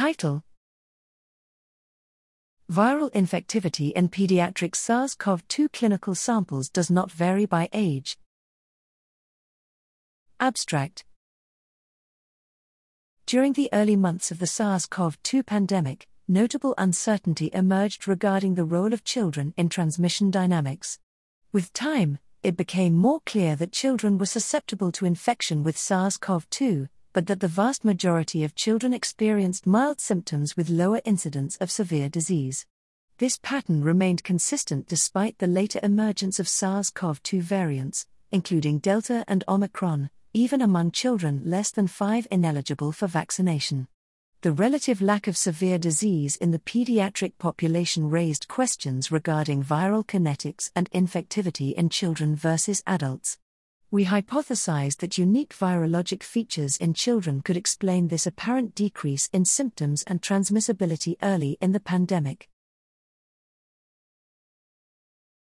Title Viral infectivity in pediatric SARS CoV 2 clinical samples does not vary by age. Abstract During the early months of the SARS CoV 2 pandemic, notable uncertainty emerged regarding the role of children in transmission dynamics. With time, it became more clear that children were susceptible to infection with SARS CoV 2, but that the vast majority of children experienced mild symptoms with lower incidence of severe disease. This pattern remained consistent despite the later emergence of SARS CoV 2 variants, including Delta and Omicron, even among children less than 5 ineligible for vaccination. The relative lack of severe disease in the pediatric population raised questions regarding viral kinetics and infectivity in children versus adults. We hypothesized that unique virologic features in children could explain this apparent decrease in symptoms and transmissibility early in the pandemic.